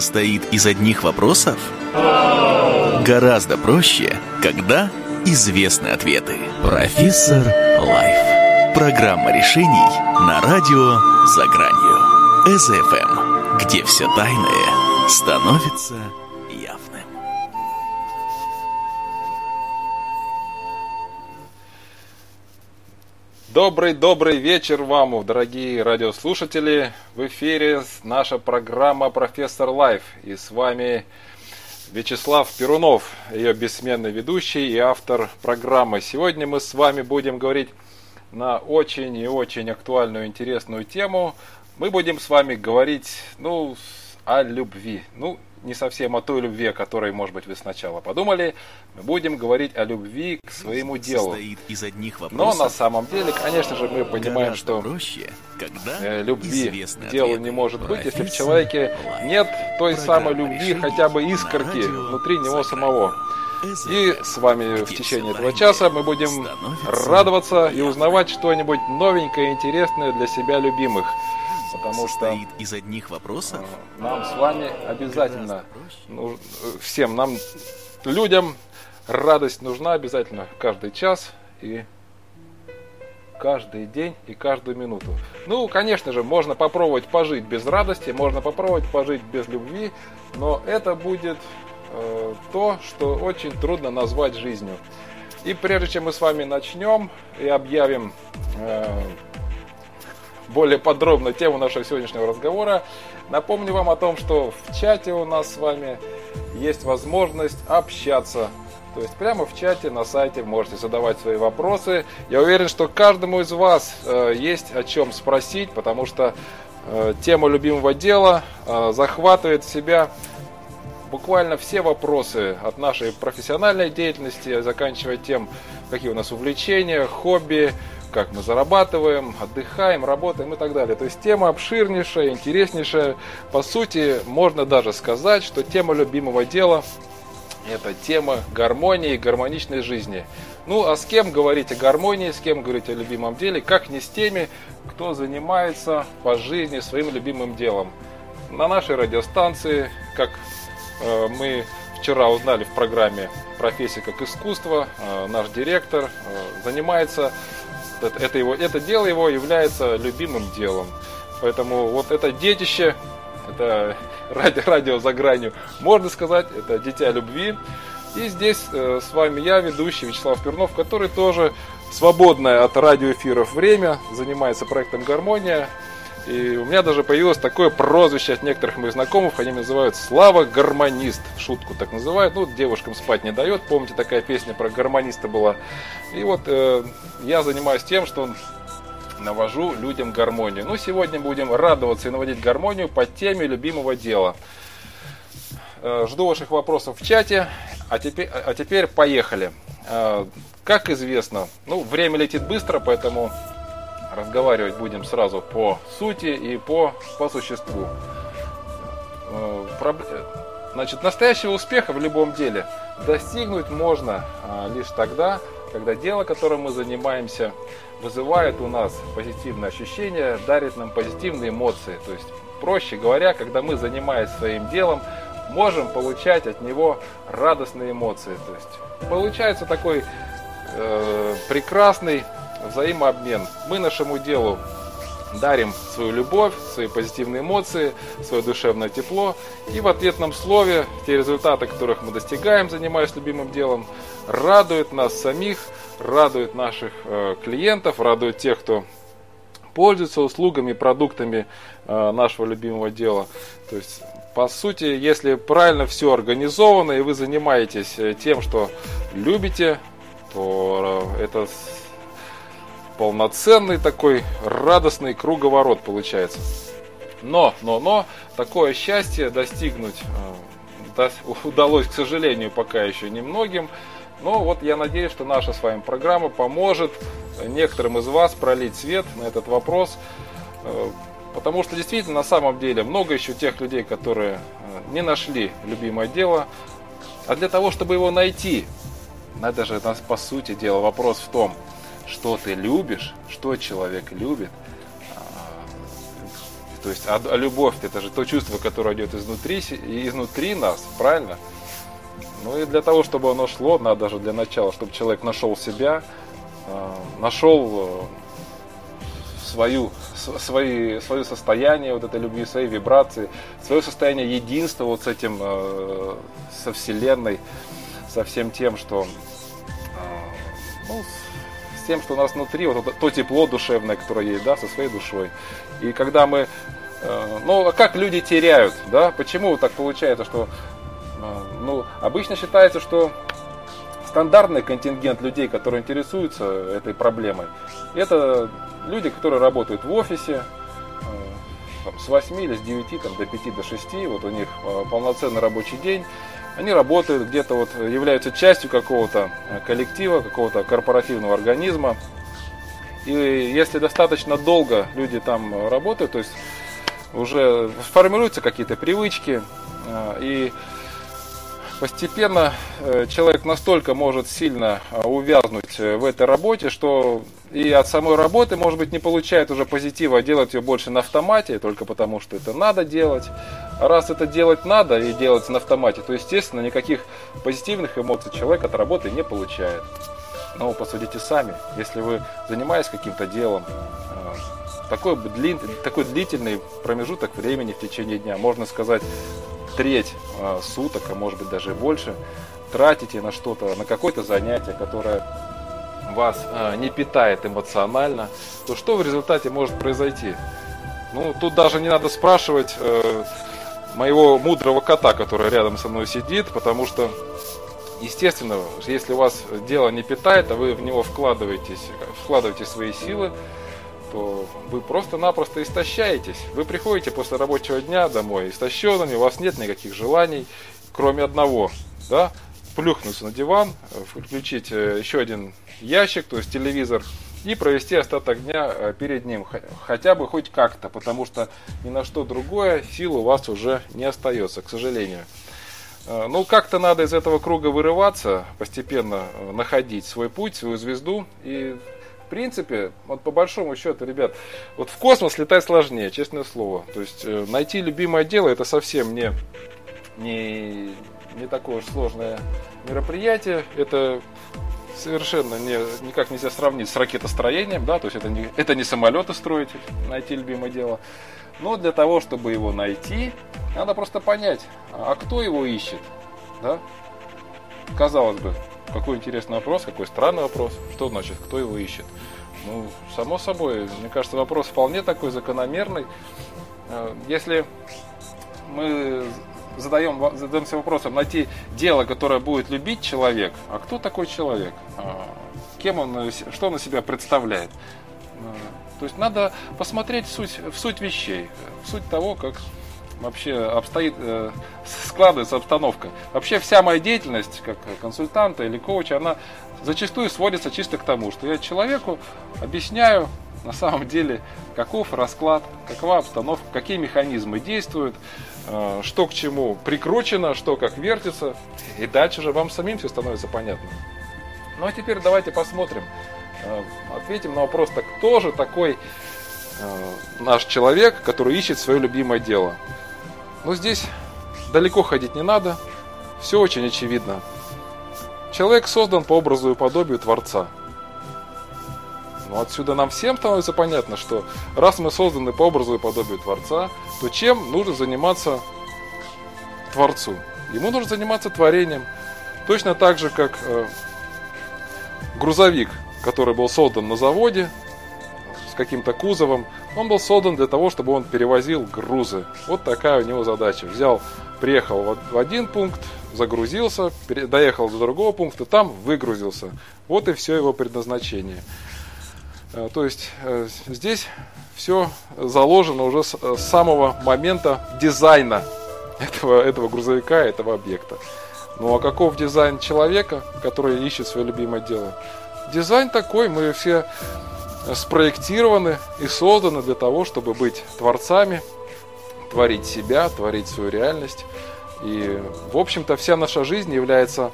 состоит из одних вопросов? Гораздо проще, когда известны ответы. Профессор Лайф. Программа решений на радио «За гранью». СФМ, где все тайное становится Добрый-добрый вечер вам, дорогие радиослушатели. В эфире наша программа «Профессор Лайф». И с вами Вячеслав Перунов, ее бессменный ведущий и автор программы. Сегодня мы с вами будем говорить на очень и очень актуальную, интересную тему. Мы будем с вами говорить, ну, о любви. Ну, не совсем о той любви, о которой, может быть, вы сначала подумали. Мы будем говорить о любви к своему делу. Из одних Но вопросов. на самом деле, конечно же, мы понимаем, что проще, когда э, любви к делу не может быть, если в человеке нет той самой любви, хотя бы искорки внутри него «За самого. гранью». И с вами в течение этого часа мы будем радоваться и узнавать что-нибудь новенькое и интересное для себя любимых. Потому что Состоит из одних вопросов. э, нам с вами обязательно, ну, всем нам, людям, радость нужна обязательно каждый час и каждый день и каждую минуту. Ну, конечно же, можно попробовать пожить без радости, можно попробовать пожить без любви, но это будет э, то, что очень трудно назвать жизнью. И прежде чем мы с вами начнем и объявим э, более подробно тему нашего сегодняшнего разговора, напомню вам о том, что в чате у нас с вами есть возможность общаться. То есть прямо в чате на сайте можете задавать свои вопросы. Я уверен, что каждому из вас э, есть о чем спросить, потому что э, тема любимого дела э, захватывает в себя буквально все вопросы от нашей профессиональной деятельности, заканчивая тем, какие у нас увлечения, хобби, как мы зарабатываем, отдыхаем, работаем и так далее. То есть тема обширнейшая, интереснейшая. По сути, можно даже сказать, что тема любимого дела – это тема гармонии и гармоничной жизни. Ну, а с кем говорить о гармонии, с кем говорить о любимом деле, как не с теми, кто занимается по жизни своим любимым делом. На нашей радиостанции, как э, мы вчера узнали в программе «Профессия как искусство», э, наш директор э, занимается, это, это его, это дело его является любимым делом. Поэтому вот это детище, это радио, радио за гранью, можно сказать, это дитя любви. И здесь э, с вами я, ведущий Вячеслав Пернов, который тоже свободное от радиоэфиров время занимается проектом «Гармония». И у меня даже появилось такое прозвище от некоторых моих знакомых, они называют Слава Гармонист, шутку так называют, ну, девушкам спать не дает, помните, такая песня про гармониста была. И вот э, я занимаюсь тем, что навожу людям гармонию. Ну, сегодня будем радоваться и наводить гармонию по теме любимого дела. Э, Жду ваших вопросов в чате. А теперь, а теперь поехали. Э, Как известно, ну, время летит быстро, поэтому разговаривать будем сразу по сути и по, по существу. Э, э, Значит, настоящего успеха в любом деле достигнуть можно а, лишь тогда, когда дело, которым мы занимаемся, вызывает у нас позитивные ощущения, дарит нам позитивные эмоции. То есть, проще говоря, когда мы, занимаясь своим делом, можем получать от него радостные эмоции. То есть, получается такой э, прекрасный взаимообмен. Мы нашему делу дарим свою любовь, свои позитивные эмоции, свое душевное тепло. И в ответном слове те результаты, которых мы достигаем, занимаясь любимым делом, радуют нас самих, радуют наших э, клиентов, радуют тех, кто пользуется услугами, продуктами э, нашего любимого дела. То есть, по сути, если правильно все организовано и вы занимаетесь э, тем, что любите, то это полноценный такой радостный круговорот получается. Но, но, но, такое счастье достигнуть э, да- удалось, к сожалению, пока еще немногим. Но вот я надеюсь, что наша с вами программа поможет некоторым из вас пролить свет на этот вопрос. Э, Потому что действительно, на самом деле, много еще тех людей, которые э, не нашли любимое дело. А для того, чтобы его найти, надо же, по сути дела, вопрос в том, что ты любишь, что человек любит. А, То есть, а, а любовь это же то чувство, которое идет изнутри, изнутри нас, правильно? Ну и для того, чтобы оно шло, надо же для начала, чтобы человек нашел себя, э, нашел э, свою, свои, свое состояние вот этой любви, свои вибрации, свое состояние единства вот с этим, э, со Вселенной, со всем тем, что ну, с тем, что у нас внутри, вот то тепло душевное, которое есть, да, со своей душой. И когда мы, ну, а как люди теряют, да, почему так получается, что а, ну, обычно считается, что стандартный контингент людей, которые интересуются этой проблемой, это люди, которые работают в офисе, а, там, с 8 или с 9 там, до 5 до 6, вот у них а, полноценный рабочий день, они работают где-то вот, являются частью какого-то коллектива, какого-то корпоративного организма. И если достаточно долго люди там работают, то есть уже формируются какие-то привычки, и постепенно э, человек настолько может сильно э, увязнуть э, в этой работе, что и от самой работы, может быть, не получает уже позитива, а делать ее больше на автомате, только потому что это надо делать. А раз это делать надо и делать на автомате, то, естественно, никаких позитивных эмоций человек от работы не получает. Но посудите сами, если вы занимаетесь каким-то делом, такой, длин, такой длительный промежуток времени в течение дня, можно сказать, треть а, суток, а может быть даже больше, тратите на что-то, на какое-то занятие, которое вас а, не питает эмоционально, то что в результате может произойти? Ну, тут даже не надо спрашивать э, моего мудрого кота, который рядом со мной сидит, потому что, естественно, если вас дело не питает, а вы в него вкладываетесь, вкладываете свои силы, то вы просто-напросто истощаетесь. Вы приходите после рабочего дня домой истощенными, у вас нет никаких желаний, кроме одного, да, плюхнуться на диван, включить э, еще один ящик, то есть телевизор, и провести остаток дня э, перед ним, хотя бы хоть как-то, потому что ни на что другое сил у вас уже не остается, к сожалению. Э, ну, как-то надо из этого круга вырываться, постепенно находить свой путь, свою звезду, и в принципе, вот по большому счету, ребят, вот в космос летать сложнее, честное слово. То есть э, найти любимое дело это совсем не, не, не такое уж сложное мероприятие. Это совершенно не, никак нельзя сравнить с ракетостроением, да, то есть это не, это не самолеты строить, найти любимое дело. Но для того, чтобы его найти, надо просто понять, а кто его ищет, да? Казалось бы, какой интересный вопрос, какой странный вопрос. Что значит, кто его ищет? Ну, само собой, мне кажется, вопрос вполне такой закономерный. Э, если мы задаем, задаемся вопросом найти дело, которое будет любить человек, а кто такой человек? А, кем он, что он из себя представляет? Э, то есть надо посмотреть суть, в суть вещей, в суть того, как вообще обстоит, э, складывается обстановка. Вообще вся моя деятельность как консультанта или коуча, она зачастую сводится чисто к тому, что я человеку объясняю на самом деле, каков расклад, какова обстановка, какие механизмы действуют, что к чему прикручено, что как вертится. И дальше же вам самим все становится понятно. Ну а теперь давайте посмотрим, э, ответим на вопрос, так кто же такой э, наш человек, который ищет свое любимое дело. Но здесь далеко ходить не надо, все очень очевидно. Человек создан по образу и подобию Творца. Но отсюда нам всем становится понятно, что раз мы созданы по образу и подобию Творца, то чем нужно заниматься Творцу? Ему нужно заниматься творением. Точно так же, как э, грузовик, который был создан на заводе, каким-то кузовом. Он был создан для того, чтобы он перевозил грузы. Вот такая у него задача. Взял, приехал в один пункт, загрузился, доехал до другого пункта, там выгрузился. Вот и все его предназначение. Э, то есть э, здесь все заложено уже с самого момента дизайна этого, этого грузовика, этого объекта. Ну а каков дизайн человека, который ищет свое любимое дело? Дизайн такой, мы все спроектированы и созданы для того, чтобы быть творцами, творить себя, творить свою реальность. И, в общем-то, вся наша жизнь является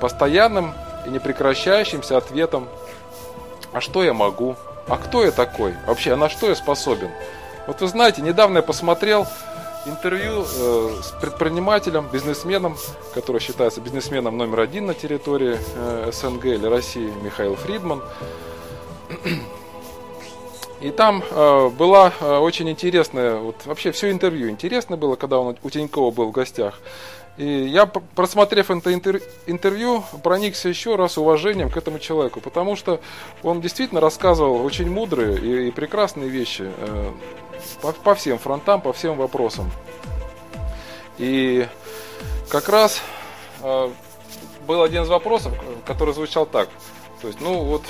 постоянным и непрекращающимся ответом, а что я могу, а кто я такой, вообще, а на что я способен. Вот вы знаете, недавно я посмотрел интервью э, с предпринимателем, бизнесменом, который считается бизнесменом номер один на территории э, СНГ или России, Михаил Фридман. И там э, была э, очень интересная, вот вообще все интервью интересно было, когда он у Тинькова был в гостях. И я, просмотрев это интервью, проникся еще раз уважением к этому человеку, потому что он действительно рассказывал очень мудрые и, прекрасные вещи э, по, всем фронтам, по всем вопросам. И как раз э, был один из вопросов, который звучал так. То есть, ну вот,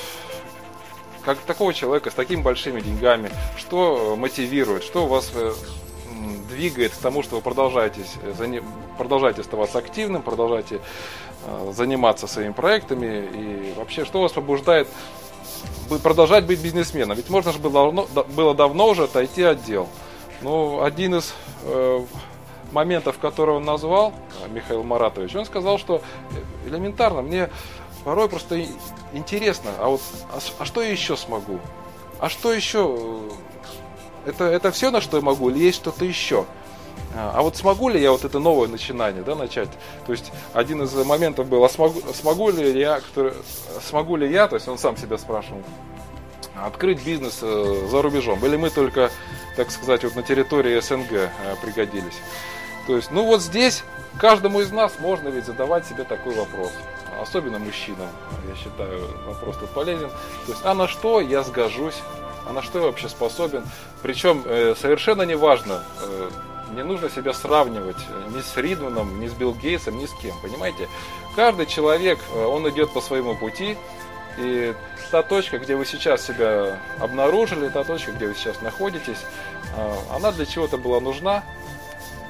как такого человека с такими большими деньгами, что мотивирует, что у вас э, двигает к тому, что вы продолжаете, э, продолжаете оставаться активным, продолжаете э, заниматься своими проектами и вообще, что вас побуждает продолжать быть бизнесменом? Ведь можно же было давно, было давно уже отойти от дел. Ну, один из э, моментов, который он назвал, Михаил Маратович, он сказал, что элементарно, мне порой просто интересно, а вот а, а что я еще смогу? А что еще это, это все, на что я могу, или есть что-то еще? А, а вот смогу ли я вот это новое начинание да, начать? То есть один из моментов был, а смогу, смогу ли я, который, смогу ли я, то есть он сам себя спрашивал, открыть бизнес э, за рубежом? Или мы только, так сказать, вот на территории СНГ э, пригодились? То есть, ну вот здесь каждому из нас можно ведь задавать себе такой вопрос. Особенно мужчинам, я считаю, вопрос тут полезен. То есть, а на что я сгожусь а на что я вообще способен. Причем э, совершенно не важно, э, не нужно себя сравнивать ни с Фридманом, ни с Билл Гейтсом, ни с кем, понимаете? Каждый человек, э, он идет по своему пути, и та точка, где вы сейчас себя обнаружили, та точка, где вы сейчас находитесь, э, она для чего-то была нужна,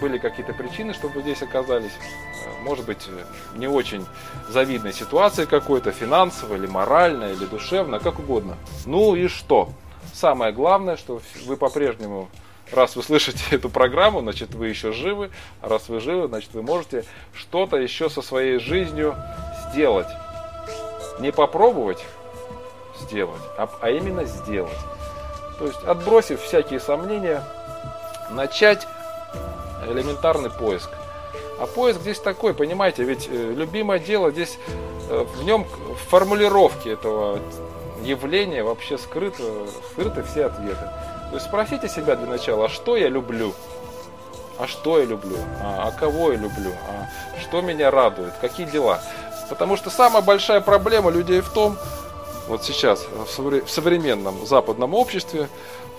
были какие-то причины, чтобы вы здесь оказались. Э, может быть, не очень завидной ситуации какой-то, финансовой, или моральной, или душевной, как угодно. Ну и что? Самое главное, что вы по-прежнему, раз вы слышите эту программу, значит вы еще живы, а раз вы живы, значит вы можете что-то еще со своей жизнью сделать. Не попробовать сделать, а, а именно сделать. То есть, отбросив всякие сомнения, начать элементарный поиск. А поиск здесь такой, понимаете, ведь э, любимое дело здесь э, в нем в формулировке этого явления вообще скрыты, скрыты все ответы. То есть спросите себя для начала, а что я люблю? А что я люблю? А, а кого я люблю? А что меня радует? Какие дела? Потому что самая большая проблема людей в том, вот сейчас в современном западном обществе,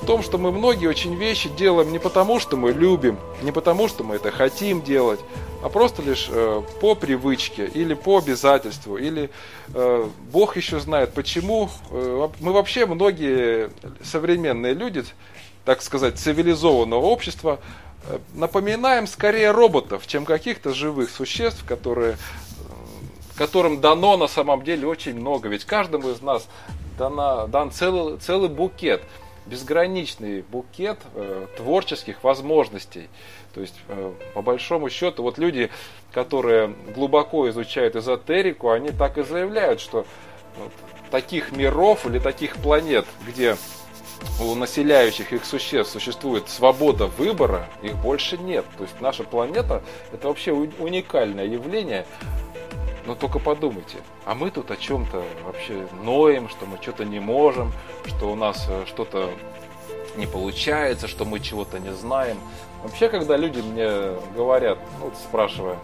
в том, что мы многие очень вещи делаем не потому, что мы любим, не потому, что мы это хотим делать, а просто лишь э, по привычке или по обязательству, или э, Бог еще знает почему. Э, мы вообще многие современные люди, так сказать, цивилизованного общества, э, напоминаем скорее роботов, чем каких-то живых существ, которые э, которым дано на самом деле очень много. Ведь каждому из нас дана, дан целый, целый букет безграничный букет э, творческих возможностей. То есть, э, по большому счету, вот люди, которые глубоко изучают эзотерику, они так и заявляют, что вот, таких миров или таких планет, где у населяющих их существ существует свобода выбора, их больше нет. То есть наша планета это вообще уникальное явление, но только подумайте, а мы тут о чем-то вообще ноем, что мы что-то не можем, что у нас э, что-то не получается, что мы чего-то не знаем. Вообще, когда люди мне говорят, ну, спрашивая,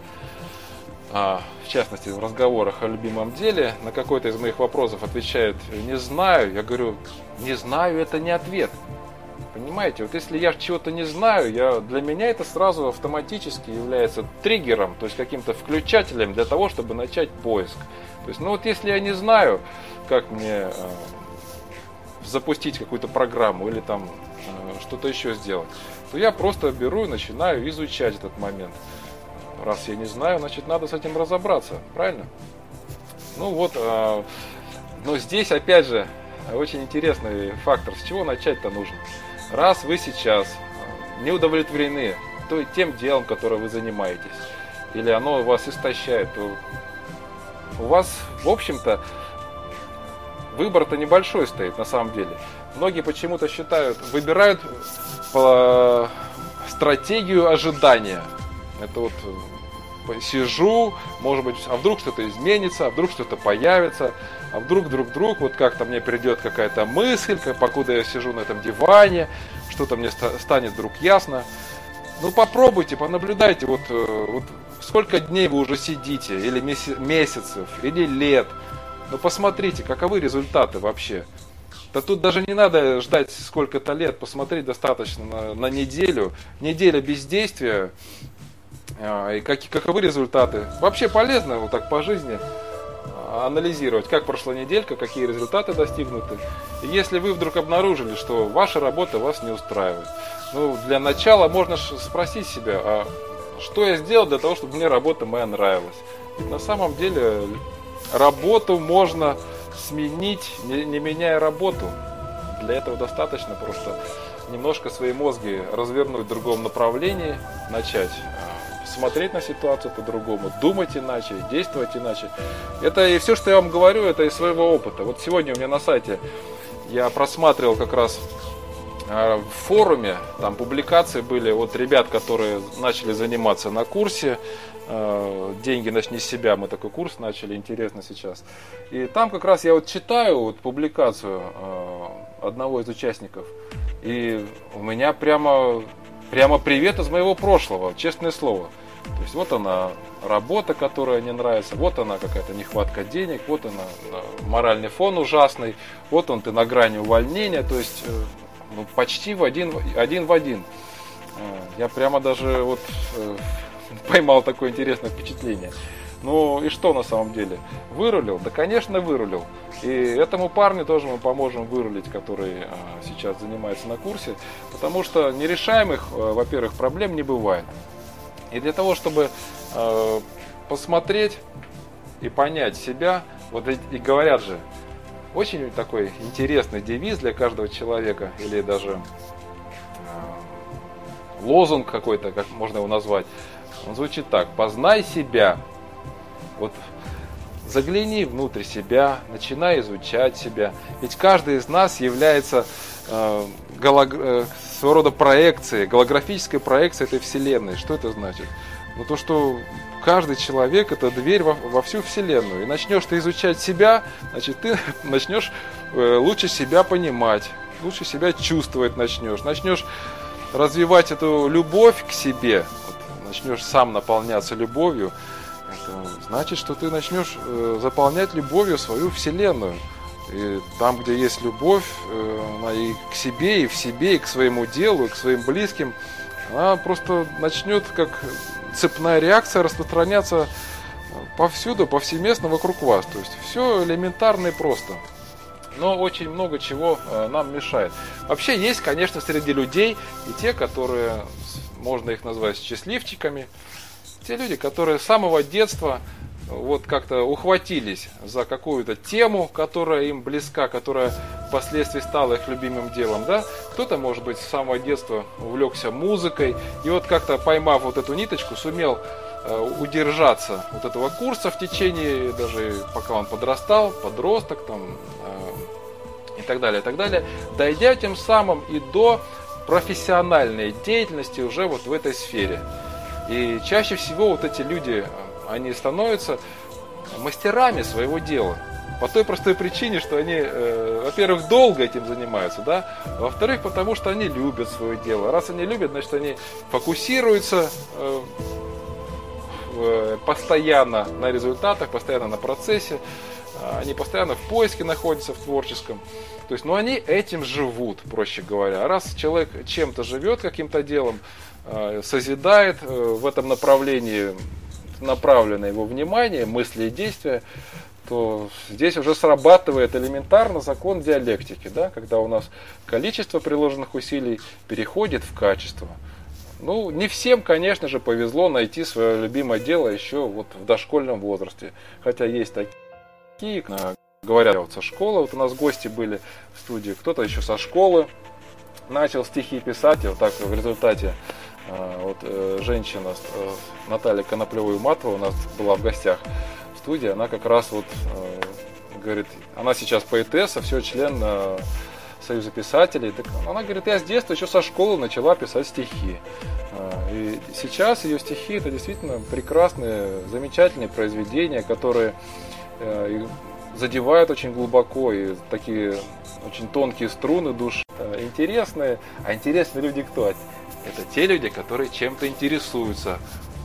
а, в частности, в разговорах о любимом деле, на какой-то из моих вопросов отвечают «не знаю», я говорю «не знаю» – это не ответ. Понимаете, вот если я чего-то не знаю, я, для меня это сразу автоматически является триггером, то есть каким-то включателем для того, чтобы начать поиск. То есть, ну вот если я не знаю, как мне э, запустить какую-то программу или там э, что-то еще сделать, то я просто беру и начинаю изучать этот момент. Раз я не знаю, значит надо с этим разобраться, правильно? Ну вот, э, но здесь опять же очень интересный фактор, с чего начать-то нужно. Раз вы сейчас э, не удовлетворены тем делом, которое вы занимаетесь, или оно вас истощает, то у вас, в общем-то, выбор-то небольшой стоит на самом деле. многие почему-то считают, выбирают по стратегию ожидания. Это вот э, сижу, может быть, а вдруг что-то изменится, а вдруг что-то появится, а вдруг, вдруг, вдруг, вот как-то мне придет какая-то мысль, как, покуда я сижу на этом диване, что-то мне станет вдруг ясно. Ну попробуйте, понаблюдайте, вот, э, вот сколько дней вы уже сидите, или месяцев, или лет. Ну посмотрите, каковы результаты вообще. Да тут даже не надо ждать сколько-то лет, посмотреть достаточно на, на неделю. Неделя бездействия, а, и как, каковы результаты. Вообще полезно вот так по жизни анализировать, как прошла неделька, какие результаты достигнуты. Если вы вдруг обнаружили, что ваша работа вас не устраивает, ну, для начала можно спросить себя, а что я сделал для того, чтобы мне работа моя нравилась. Ведь на самом деле работу можно сменить, не, не меняя работу. Для этого достаточно просто немножко свои мозги развернуть в другом направлении, начать смотреть на ситуацию по-другому, думать иначе, действовать иначе. Это и все, что я вам говорю, это из своего опыта. Вот сегодня у меня на сайте я просматривал как раз а, в форуме, там публикации были от ребят, которые начали заниматься на курсе а, «Деньги начни с себя». Мы такой курс начали, интересно сейчас. И там как раз я вот читаю вот публикацию а, одного из участников. И у меня прямо, прямо привет из моего прошлого, честное слово. То есть вот она работа, которая не нравится, вот она какая-то нехватка денег, вот она моральный фон ужасный, вот он ты на грани увольнения, то есть э, ну, почти в один, один в один. Э, я прямо даже вот э, поймал такое интересное впечатление. Ну и что на самом деле? Вырулил? Да, конечно, вырулил. И этому парню тоже мы поможем вырулить, который сейчас занимается на курсе, потому что нерешаемых, во-первых, проблем не бывает. И для того, чтобы а, посмотреть и понять себя, вот и, и говорят же, очень такой интересный девиз для каждого человека, или даже э, лозунг какой-то, как можно его назвать. Он звучит так. Познай себя. Вот загляни внутрь себя, начинай изучать себя. Ведь каждый из нас является э, голог... э, своего рода проекцией, голографической проекцией этой вселенной. Что это значит? Ну то, что каждый человек это дверь во, во всю вселенную. И начнешь ты изучать себя, значит, ты начнешь э, лучше себя понимать, лучше себя чувствовать начнешь, начнешь развивать эту любовь к себе, вот, начнешь сам наполняться любовью. Это значит, что ты начнешь э, заполнять любовью свою вселенную. И там, где есть любовь, э, она и к себе, и в себе, и к своему делу, и к своим близким, она просто начнет как цепная реакция распространяться повсюду, повсеместно вокруг вас. То есть все элементарно и просто. Но очень много чего э, нам мешает. Вообще есть, конечно, среди людей и те, которые, можно их назвать счастливчиками, те люди, которые с самого детства вот как-то ухватились за какую-то тему, которая им близка, которая впоследствии стала их любимым делом, да. Кто-то, может быть, с самого детства увлекся музыкой, и вот как-то поймав вот эту ниточку, сумел э, удержаться вот этого курса в течение, даже пока он подрастал, подросток там э, и так далее, и так далее, дойдя тем самым и до профессиональной деятельности уже вот в этой сфере. И чаще всего вот эти люди они становятся мастерами своего дела. По той простой причине, что они, э, во-первых, долго этим занимаются, да, во-вторых, потому что они любят свое дело. Раз они любят, значит, они фокусируются э, э, постоянно на результатах, постоянно на процессе, э, они постоянно в поиске находятся в творческом. То есть, ну, они этим живут, проще говоря. Раз человек чем-то живет, каким-то делом, созидает э, в этом направлении направлено его внимание, мысли и действия, то здесь уже срабатывает элементарно закон диалектики, да, когда у нас количество приложенных усилий переходит в качество. Ну, не всем, конечно же, повезло найти свое любимое дело еще вот в дошкольном возрасте. Хотя есть такие, говорят, вот со школы, вот у нас гости были в студии, кто-то еще со школы начал стихи писать, и вот так в результате а, вот э, женщина э, Наталья Коноплева-Матова у нас была в гостях в студии, она как раз вот э, говорит, она сейчас поэтесса, все член Союза писателей. Так она говорит, я с детства еще со школы начала писать стихи. А, и сейчас ее стихи это действительно прекрасные, замечательные произведения, которые задевают очень глубоко и такие очень тонкие струны души. Интересные. А интересные люди кто? Это те люди, которые чем-то интересуются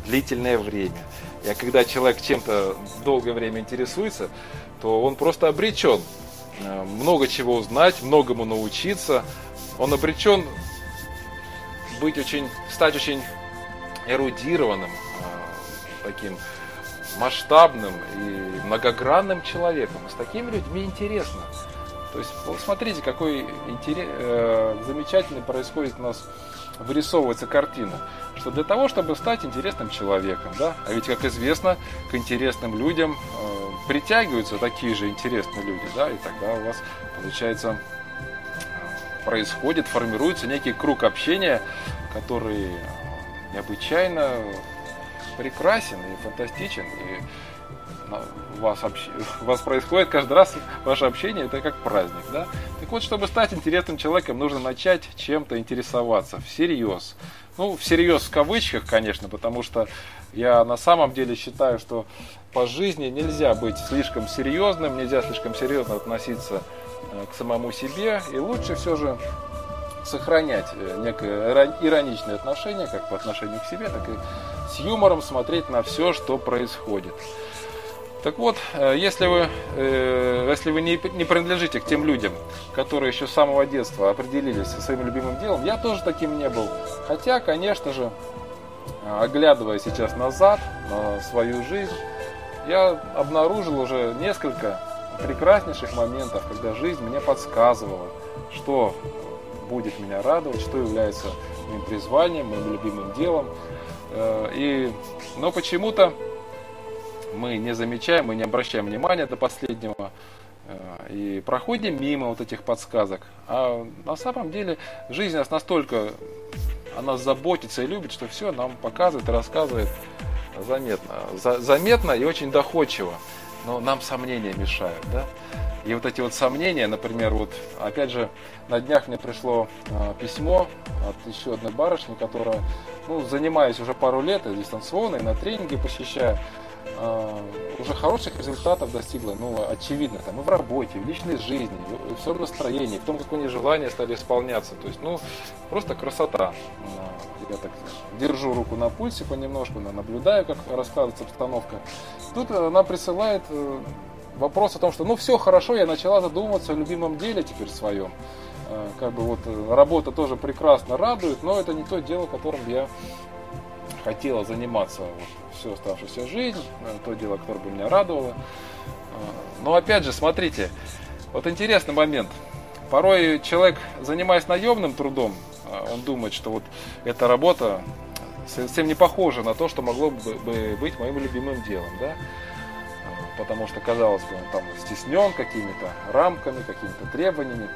длительное время. И когда человек чем-то долгое время интересуется, то он просто обречен э, много чего узнать, многому научиться. Он обречен быть очень, стать очень эрудированным, э, таким масштабным и многогранным человеком. С такими людьми интересно. То есть, посмотрите, какой интерес, э, замечательный происходит у нас, вырисовывается картина, что для того, чтобы стать интересным человеком, да, а ведь, как известно, к интересным людям э, притягиваются такие же интересные люди, да, и тогда у вас, получается, происходит, формируется некий круг общения, который необычайно прекрасен и фантастичен. И у вас, общ... у вас происходит каждый раз ваше общение, это как праздник, да? Так вот, чтобы стать интересным человеком, нужно начать чем-то интересоваться, всерьез. Ну, всерьез в кавычках, конечно, потому что я на самом деле считаю, что по жизни нельзя быть слишком серьезным, нельзя слишком серьезно относиться э, к самому себе, и лучше все же сохранять э, некое ироничное отношение, как по отношению к себе, так и с юмором смотреть на все, что происходит. Так вот, э, если вы, э, если вы не, не принадлежите к тем людям, которые еще с самого детства определились со своим любимым делом, я тоже таким не был. Хотя, конечно же, оглядывая сейчас назад на свою жизнь, я обнаружил уже несколько прекраснейших моментов, когда жизнь мне подсказывала, что будет меня радовать, что является моим призванием, моим любимым делом. Э, и, но почему-то мы не замечаем, мы не обращаем внимания до последнего э, и проходим мимо вот этих подсказок. А на самом деле жизнь нас настолько, она заботится и любит, что все нам показывает и рассказывает заметно. За, заметно и очень доходчиво. Но нам сомнения мешают, да? И вот эти вот сомнения, например, вот опять же на днях мне пришло э, письмо от еще одной барышни, которая, ну, занимаясь уже пару лет дистанционно и на тренинге посещая, э, уже хороших результатов достигла, ну, очевидно, там и в работе, и в личной жизни, и в своем настроении, в том, как у нее желания стали исполняться. То есть, ну, просто красота. Я так держу руку на пульсе понемножку, наблюдаю, как раскладывается обстановка. Тут она присылает э, вопрос о том, что ну все хорошо, я начала задумываться о любимом деле теперь своем. Э, как бы вот э, работа тоже прекрасно радует, но это не то дело, которым я хотела заниматься вот, всю оставшуюся жизнь, э, то дело, которое бы меня радовало. Но опять же, смотрите, вот интересный момент. Порой человек, занимаясь наемным трудом, он думает, что вот эта работа совсем не похожа на то, что могло бы быть моим любимым делом. Да? Потому что, казалось бы, он там стеснен какими-то рамками, какими-то требованиями.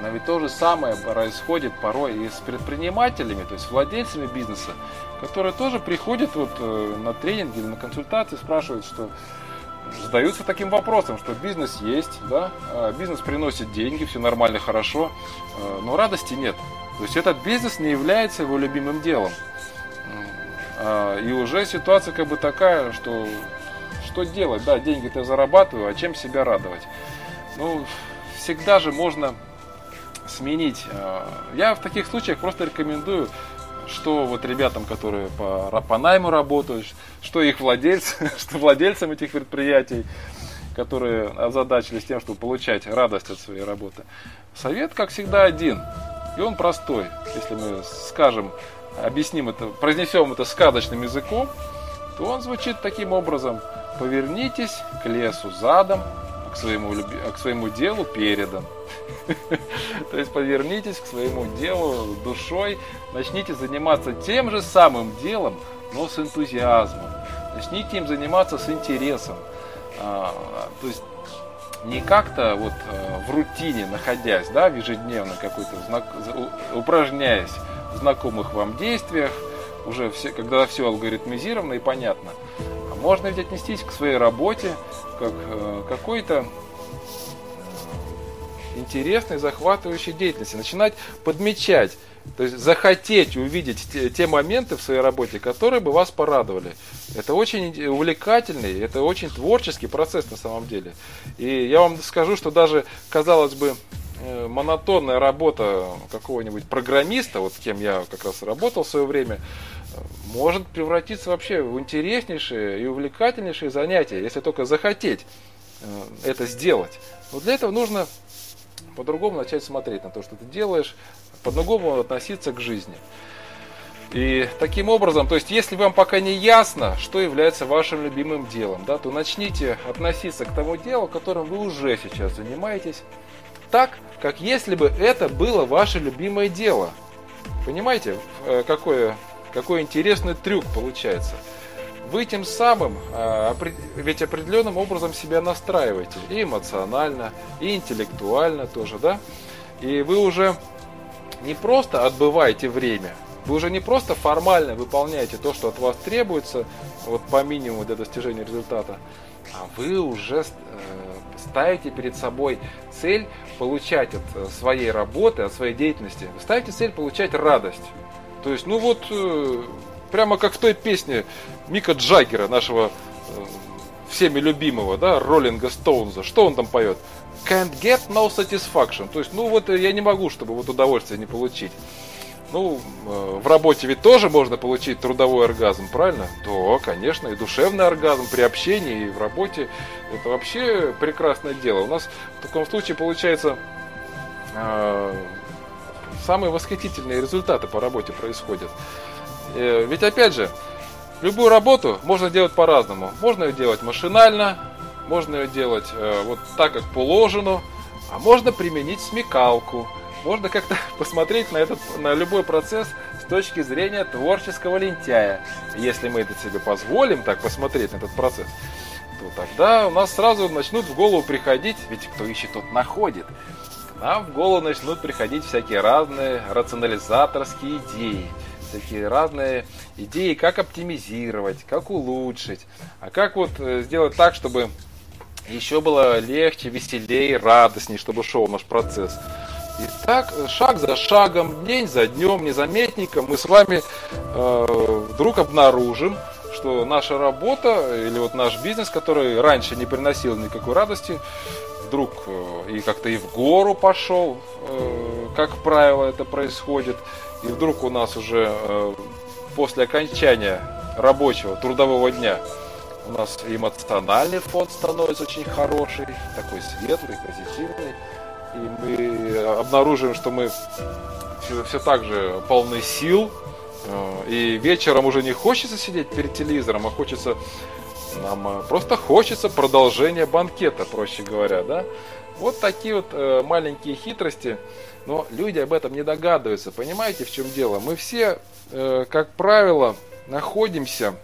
Но ведь то же самое происходит порой и с предпринимателями, то есть владельцами бизнеса, которые тоже приходят вот э, на тренинги или на консультации, спрашивают, что задаются таким вопросом, что бизнес есть, да, а бизнес приносит деньги, все нормально, хорошо, э, но радости нет. То есть этот бизнес не является его любимым делом. А, и уже ситуация как бы такая, что что делать? Да, деньги-то зарабатываю, а чем себя радовать? Ну, всегда же можно сменить. Э, я в таких случаях просто рекомендую, что вот ребятам, которые по, по найму работают, что их владельцы, что владельцам этих предприятий, которые озадачились тем, чтобы получать радость от своей работы. Совет, как всегда, один. И он простой. Если мы скажем, объясним это, произнесем это сказочным языком, то он звучит таким образом – Повернитесь к лесу задом, а к своему, а к своему делу передом. То есть повернитесь к своему делу душой, начните заниматься тем же самым делом, но с энтузиазмом. Начните им заниматься с интересом. А, то есть не как-то вот а, в рутине находясь, да, в ежедневно какой-то упражняясь в знакомых вам действиях, уже все, когда все алгоритмизировано и понятно, можно ведь отнестись к своей работе как э, какой-то интересной, захватывающей деятельности, начинать подмечать, то есть захотеть увидеть те, те моменты в своей работе, которые бы вас порадовали. Это очень увлекательный, это очень творческий процесс на самом деле. И я вам скажу, что даже, казалось бы, э, монотонная работа какого-нибудь программиста, вот с кем я как раз работал в свое время, может превратиться вообще в интереснейшее и увлекательнейшее занятие, если только захотеть э, это сделать. Но для этого нужно по-другому начать смотреть на то, что ты делаешь, по-другому относиться к жизни. И таким образом, то есть если вам пока не ясно, что является вашим любимым делом, да, то начните относиться к тому делу, которым вы уже сейчас занимаетесь, так, как если бы это было ваше любимое дело. Понимаете, э, какое какой интересный трюк получается. Вы тем самым, а, ведь определенным образом себя настраиваете и эмоционально, и интеллектуально тоже, да? И вы уже не просто отбываете время, вы уже не просто формально выполняете то, что от вас требуется, вот по минимуму для достижения результата, а вы уже э, ставите перед собой цель получать от э, своей работы, от своей деятельности, вы ставите цель получать радость. То есть, ну вот, э, прямо как в той песне Мика Джаггера, нашего э, всеми любимого, да, Роллинга Стоунза. Что он там поет? Can't get no satisfaction. То есть, ну вот я не могу, чтобы вот удовольствие не получить. Ну, э, в работе ведь тоже можно получить трудовой оргазм, правильно? Да, конечно, и душевный оргазм при общении, и в работе. Это вообще прекрасное дело. У нас в таком случае получается самые восхитительные результаты по работе происходят. Э, ведь опять же, любую работу можно делать по-разному. Можно ее делать машинально, можно ее делать э, вот так, как положено, а можно применить смекалку. Можно как-то посмотреть на, этот, на любой процесс с точки зрения творческого лентяя. Если мы это себе позволим так посмотреть на этот процесс, то тогда у нас сразу начнут в голову приходить, ведь кто ищет, тот находит нам в голову начнут приходить всякие разные рационализаторские идеи. Всякие разные идеи, как оптимизировать, как улучшить, а как вот э, сделать так, чтобы еще было легче, веселее, радостнее, чтобы шел наш процесс. И так, шаг за шагом, день за днем, незаметненько мы с вами э, вдруг обнаружим, что наша работа или вот наш бизнес, который раньше не приносил никакой радости, вдруг э, и как-то и в гору пошел, э, как правило это происходит, и вдруг у нас уже э, после окончания рабочего трудового дня у нас эмоциональный фон становится очень хороший, такой светлый, позитивный, и мы обнаруживаем, что мы все, все так же полны сил, и вечером уже не хочется сидеть перед телевизором, а хочется нам э, просто хочется продолжения банкета, проще говоря, да? Вот такие вот э, маленькие хитрости, но люди об этом не догадываются. Понимаете, в чем дело? Мы все, э, как правило, находимся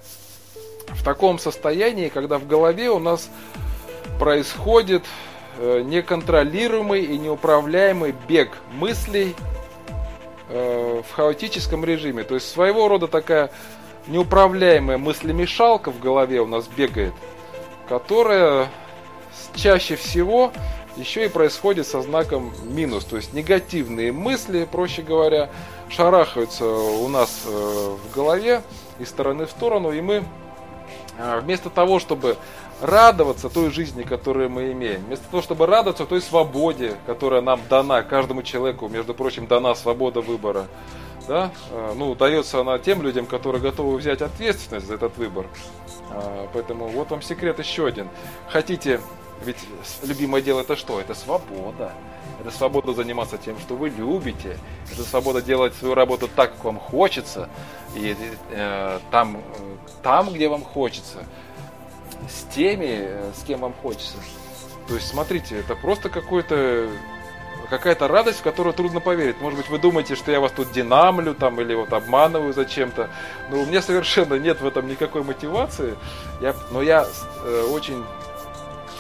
в таком состоянии, когда в голове у нас происходит неконтролируемый и неуправляемый бег мыслей в хаотическом режиме. То есть своего рода такая неуправляемая мыслемешалка в голове у нас бегает, которая чаще всего еще и происходит со знаком минус. То есть негативные мысли, проще говоря, шарахаются у нас э, в голове из стороны в сторону, и мы э, вместо того, чтобы радоваться той жизни, которую мы имеем, вместо того, чтобы радоваться той свободе, которая нам дана, каждому человеку, между прочим, дана свобода выбора, да, э, ну, дается она тем людям, которые готовы взять ответственность за этот выбор. А, поэтому вот вам секрет еще один. Хотите, ведь любимое дело это что? Это свобода. Это свобода заниматься тем, что вы любите. Это свобода делать свою работу так, как вам хочется. И э, там, там, где вам хочется. С теми, э, с кем вам хочется. То есть, смотрите, это просто какой-то какая-то радость, в которую трудно поверить. Может быть, вы думаете, что я вас тут динамлю там или вот обманываю зачем-то. Но у меня совершенно нет в этом никакой мотивации. Я, но я э, очень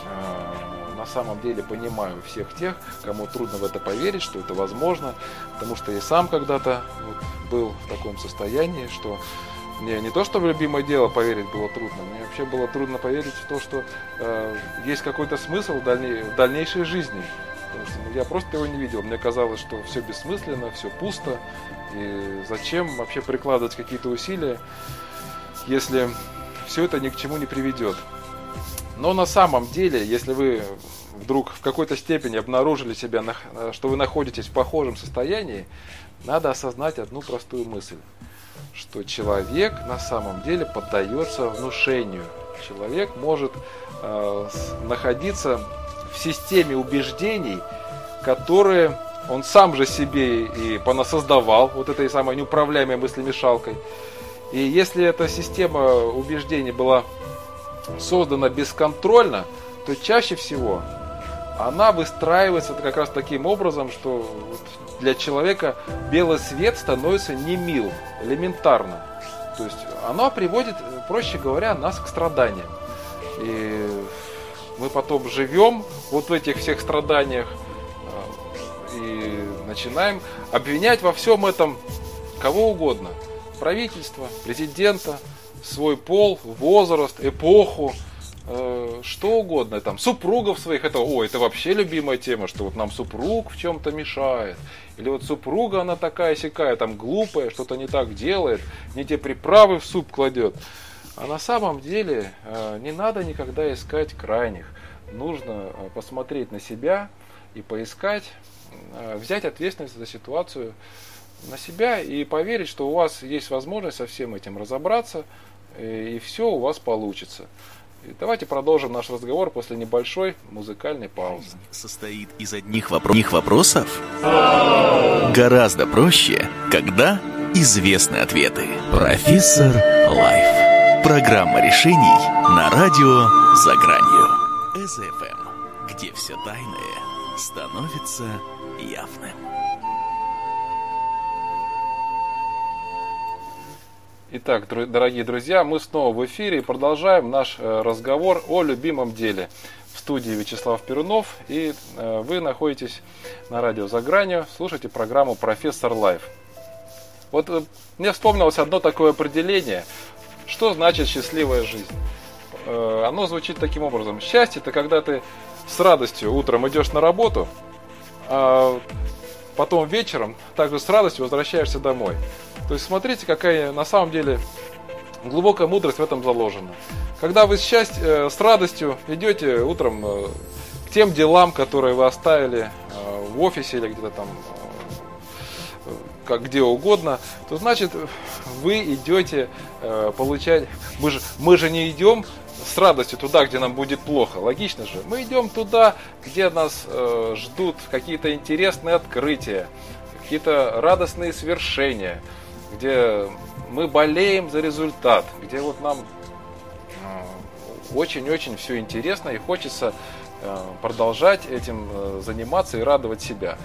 э, на самом деле понимаю всех тех, кому трудно в это поверить, что это возможно, потому что я сам когда-то вот, был в таком состоянии, что мне не то, что в любимое дело поверить было трудно, мне вообще было трудно поверить в то, что э, есть какой-то смысл в, дальней, в дальнейшей жизни. Потому что ну, я просто его не видел. Мне казалось, что все бессмысленно, все пусто. И зачем вообще прикладывать какие-то усилия, если все это ни к чему не приведет. Но на самом деле, если вы вдруг в какой-то степени обнаружили себя, что вы находитесь в похожем состоянии, надо осознать одну простую мысль, что человек на самом деле поддается внушению. Человек может э, находиться в системе убеждений, которые он сам же себе и понасоздавал вот этой самой неуправляемой мыслемешалкой. И если эта система убеждений была создана бесконтрольно, то чаще всего она выстраивается как раз таким образом, что для человека белый свет становится не мил, элементарно. То есть она приводит, проще говоря, нас к страданиям. И мы потом живем вот в этих всех страданиях э, и начинаем обвинять во всем этом кого угодно. Правительство, президента, свой пол, возраст, эпоху, э, что угодно, там, супругов своих, это, о, это вообще любимая тема, что вот нам супруг в чем-то мешает, или вот супруга, она такая сякая, там, глупая, что-то не так делает, не те приправы в суп кладет. А на самом деле э, не надо никогда искать крайних. Нужно э, посмотреть на себя и поискать, э, взять ответственность за ситуацию на себя и поверить, что у вас есть возможность со всем этим разобраться, и все у вас получится. Давайте продолжим наш разговор после небольшой музыкальной паузы. Состоит из одних вопро- вопросов? Гораздо проще, когда известны ответы. Профессор Лайф. Программа решений на радио «За гранью». СФМ, где все тайное становится явным. Итак, дорогие друзья, мы снова в эфире и продолжаем наш э, разговор о любимом деле. В студии Вячеслав Перунов, и э, вы находитесь на радио «За гранью», слушаете программу «Профессор Лайф». Вот э, мне вспомнилось одно такое определение – что значит счастливая жизнь? Э, оно звучит таким образом. Счастье это когда ты с радостью утром идешь на работу, а потом вечером также с радостью возвращаешься домой. То есть смотрите, какая на самом деле глубокая мудрость в этом заложена. Когда вы счастье, э, с радостью идете утром э, к тем делам, которые вы оставили в офисе или где-то там как где угодно, то значит вы идете э, получать. Мы же, мы же не идем с радостью туда, где нам будет плохо. Логично же. Мы идем туда, где нас э, ждут какие-то интересные открытия, какие-то радостные свершения, где мы болеем за результат, где вот нам э, очень-очень все интересно и хочется э, продолжать этим э, заниматься и радовать себя.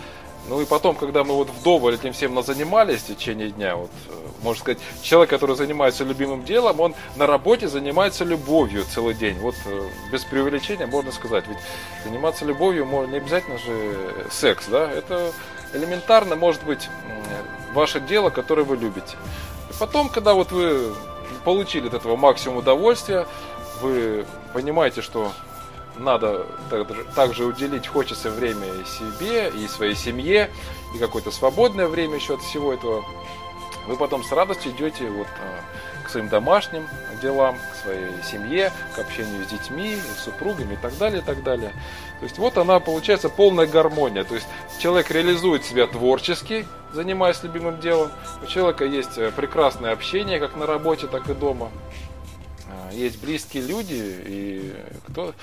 Ну и потом, когда мы вот вдоволь этим всем занимались в течение дня, вот, э, можно сказать, человек, который занимается любимым делом, он на работе занимается любовью целый день. Вот э, без преувеличения можно сказать. Ведь заниматься любовью не обязательно же секс, да? Это элементарно может быть ваше дело, которое вы любите. И потом, когда вот вы получили от этого максимум удовольствия, вы понимаете, что надо также уделить, хочется время себе, и своей семье, и какое-то свободное время еще от всего этого, вы потом с радостью идете вот а, к своим домашним делам, к своей семье, к общению с детьми, с супругами и так далее, и так далее. То есть вот она получается полная гармония. То есть человек реализует себя творчески, занимаясь любимым делом. У человека есть э, прекрасное общение, как на работе, так и дома. А, есть близкие люди, и кто,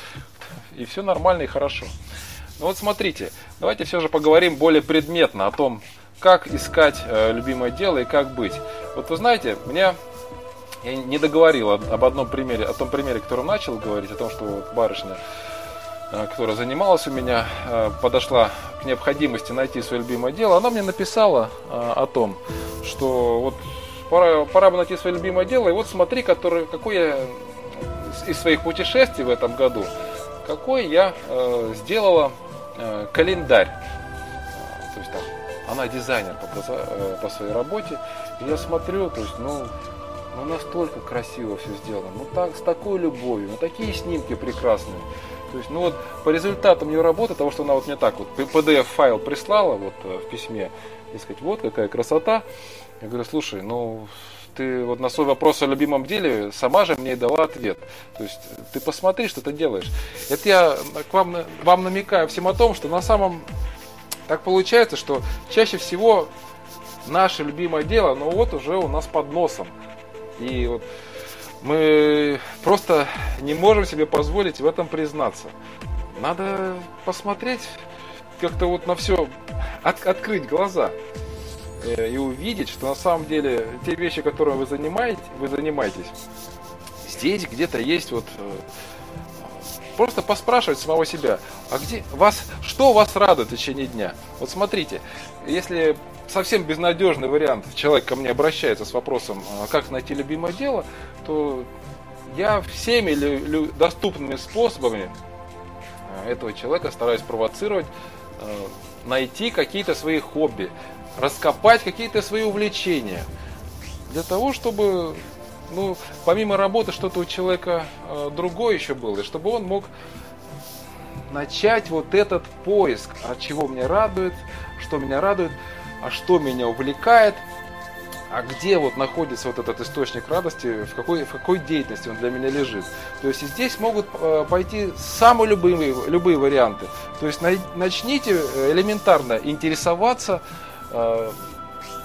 и все нормально и хорошо. Ну вот смотрите, давайте все же поговорим более предметно о том, как искать э, любимое дело и как быть. Вот вы знаете, мне я не договорил об одном примере, о том примере, который начал говорить, о том, что вот барышня, э, которая занималась у меня, э, подошла к необходимости найти свое любимое дело, она мне написала э, о том, что вот пора, пора бы найти свое любимое дело, и вот смотри, который, какой я из своих путешествий в этом году какой я э, сделала э, календарь. То есть там, она дизайнер по, э, по своей работе. И я смотрю, то есть, ну, ну настолько красиво все сделано, ну так, с такой любовью, ну такие снимки прекрасные. То есть, ну вот по результатам ее работы, того, что она вот мне так вот PDF-файл прислала вот э, в письме, и сказать, вот какая красота. Я говорю, слушай, ну ты вот на свой вопрос о любимом деле сама же мне дала ответ. То есть ты посмотри, что ты делаешь. Это я к вам, вам намекаю всем о том, что на самом так получается, что чаще всего наше любимое дело, ну вот уже у нас под носом. И вот мы просто не можем себе позволить в этом признаться. Надо посмотреть как-то вот на все, от, открыть глаза. Э, и увидеть, что на самом деле те вещи, которыми вы занимаете, вы занимаетесь, здесь где-то есть вот э, просто поспрашивать самого себя, а где вас, что вас радует в течение дня? Вот смотрите, если совсем безнадежный вариант, человек ко мне обращается с вопросом, а как найти любимое дело, то я всеми доступными способами э, этого человека стараюсь провоцировать, найти какие-то свои хобби, раскопать какие-то свои увлечения. Для того, чтобы, ну, помимо работы, что-то у человека э, другое еще было, и чтобы он мог начать вот этот поиск, от чего меня радует, что меня радует, а что меня увлекает, а где вот находится вот этот источник радости, в какой, в какой деятельности он для меня лежит. То есть здесь могут э, пойти самые любые, любые варианты. То есть начните э, элементарно интересоваться Э,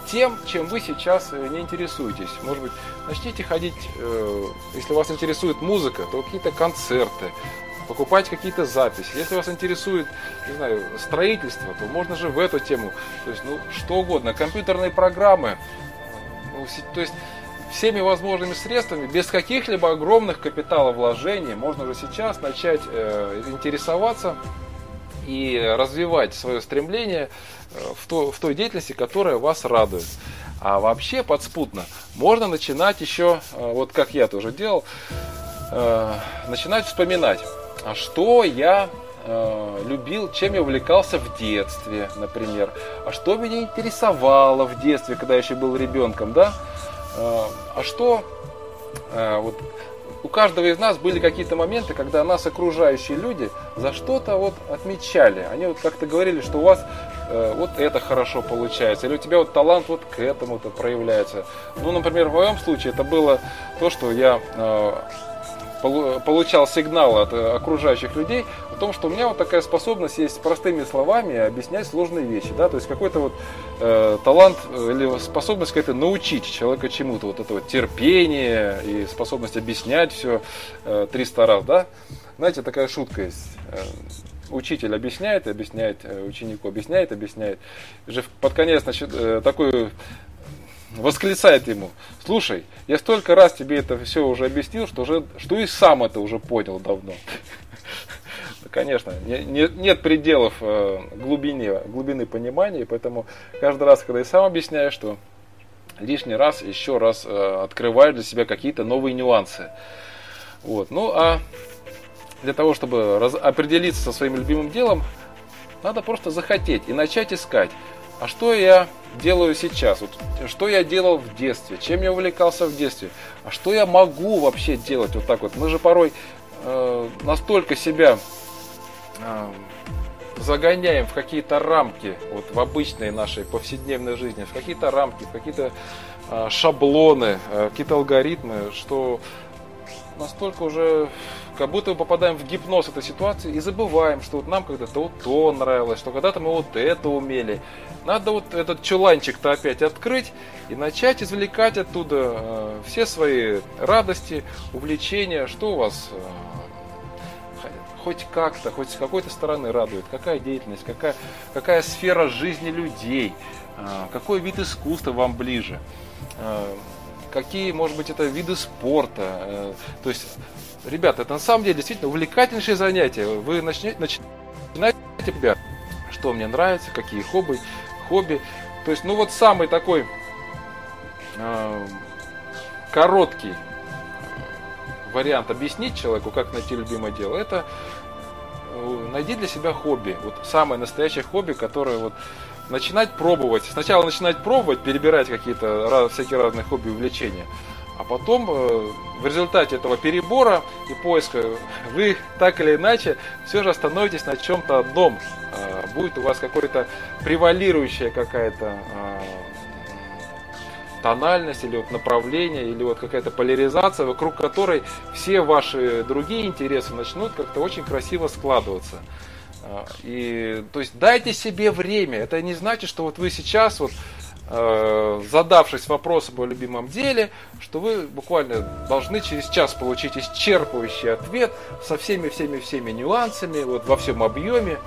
тем, чем вы сейчас э, не интересуетесь. Может быть, начните ходить, э, если вас интересует музыка, то какие-то концерты, покупать какие-то записи. Если вас интересует, не знаю, строительство, то можно же в эту тему, то есть, ну, что угодно, компьютерные программы, ну, то есть, всеми возможными средствами, без каких-либо огромных капиталовложений, можно же сейчас начать э, интересоваться и развивать свое стремление э, в, то, в той деятельности, которая вас радует. А вообще подспутно можно начинать еще, э, вот как я тоже делал, э, начинать вспоминать, а что я любил, чем я увлекался в детстве, например, а что меня интересовало в детстве, когда я еще был ребенком, да, а что вот у каждого из нас были какие-то моменты, когда нас окружающие люди за что-то вот отмечали. Они вот как-то говорили, что у вас э, вот это хорошо получается, или у тебя вот талант вот к этому-то проявляется. Ну, например, в моем случае это было то, что я э, получал сигналы от э, окружающих людей о том, что у меня вот такая способность есть простыми словами объяснять сложные вещи, да, то есть какой-то вот э, талант э, или способность какая-то научить человека чему-то, вот это вот терпение и способность объяснять все э, 300 раз, да. Знаете, такая шутка есть. Э, учитель объясняет, объясняет, ученику объясняет, объясняет. Уже под конец, значит, такой восклицает ему, слушай, я столько раз тебе это все уже объяснил, что, уже, что и сам это уже понял давно. Конечно, нет пределов э, глубине, глубины понимания, поэтому каждый раз, когда я сам объясняю, что лишний раз, еще раз э, открываю для себя какие-то новые нюансы. Вот. Ну а для того, чтобы раз, определиться со своим любимым делом, надо просто захотеть и начать искать. А что я делаю сейчас? Вот, что я делал в детстве? Чем я увлекался в детстве? А что я могу вообще делать вот так вот? Мы же порой э, настолько себя э, загоняем в какие-то рамки, вот в обычной нашей повседневной жизни, в какие-то рамки, в какие-то э, шаблоны, э, какие-то алгоритмы, что настолько уже как будто мы попадаем в гипноз этой ситуации и забываем, что вот нам когда-то вот то нравилось, что когда-то мы вот это умели. Надо вот этот чуланчик-то опять открыть и начать извлекать оттуда э, все свои радости, увлечения, что у вас э, хоть как-то, хоть с какой-то стороны радует, какая деятельность, какая, какая сфера жизни людей, э, какой вид искусства вам ближе. Какие, может быть, это виды спорта. Э, то есть, ребята, это на самом деле действительно увлекательнейшее занятие. Вы начнете, начинаете себя, что мне нравится, какие хобби, хобби. То есть, ну вот самый такой э, короткий вариант объяснить человеку, как найти любимое дело, это э, найди для себя хобби. Вот самое настоящее хобби, которое вот начинать пробовать. Сначала начинать пробовать, перебирать какие-то всякие разные хобби, увлечения. А потом э, в результате этого перебора и поиска вы так или иначе все же остановитесь на чем-то одном. Э, будет у вас какое-то превалирующая какая-то тональность или вот направление или вот какая-то поляризация, вокруг которой все ваши другие интересы начнут как-то очень красиво складываться. И, то есть дайте себе время. Это не значит, что вот вы сейчас вот э, задавшись вопросом о любимом деле, что вы буквально должны через час получить исчерпывающий ответ со всеми-всеми-всеми нюансами, вот во всем объеме.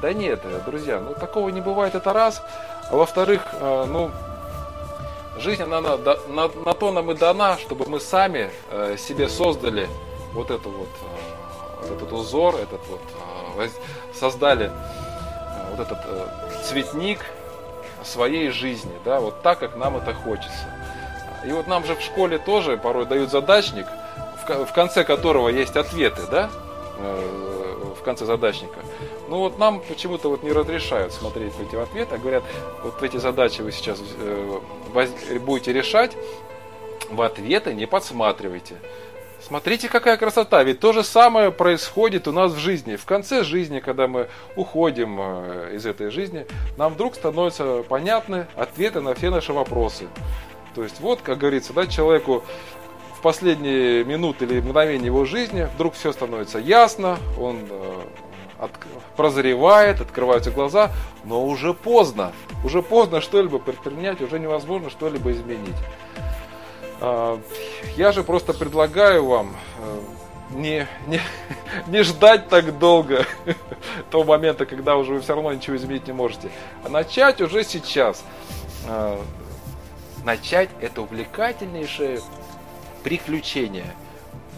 Да нет, друзья, ну такого не бывает, это раз. А во-вторых, э, ну, жизнь, она на, на, на то нам и дана, чтобы мы сами э, себе создали вот это вот, э, этот узор, этот вот, э, создали э, вот этот э, цветник своей жизни, да, вот так, как нам это хочется. И вот нам же в школе тоже порой дают задачник, в, конце которого есть ответы, да, э, в конце задачника. Ну вот нам почему-то вот не разрешают смотреть эти ответы, а говорят, вот эти задачи вы сейчас будете решать, в ответы не подсматривайте. Смотрите, какая красота. Ведь то же самое происходит у нас в жизни. В конце жизни, когда мы уходим э, из этой жизни, нам вдруг становятся понятны ответы на все наши вопросы. То есть вот, как говорится, да, человеку в последние минуты или мгновения его жизни вдруг все становится ясно, он э, от, прозревает, открываются глаза, но уже поздно. Уже поздно что-либо предпринять, уже невозможно что-либо изменить. А, я же просто предлагаю вам э, не, не, не ждать так долго того момента, когда уже вы все равно ничего изменить не можете, а начать уже сейчас. А, начать это увлекательнейшее приключение –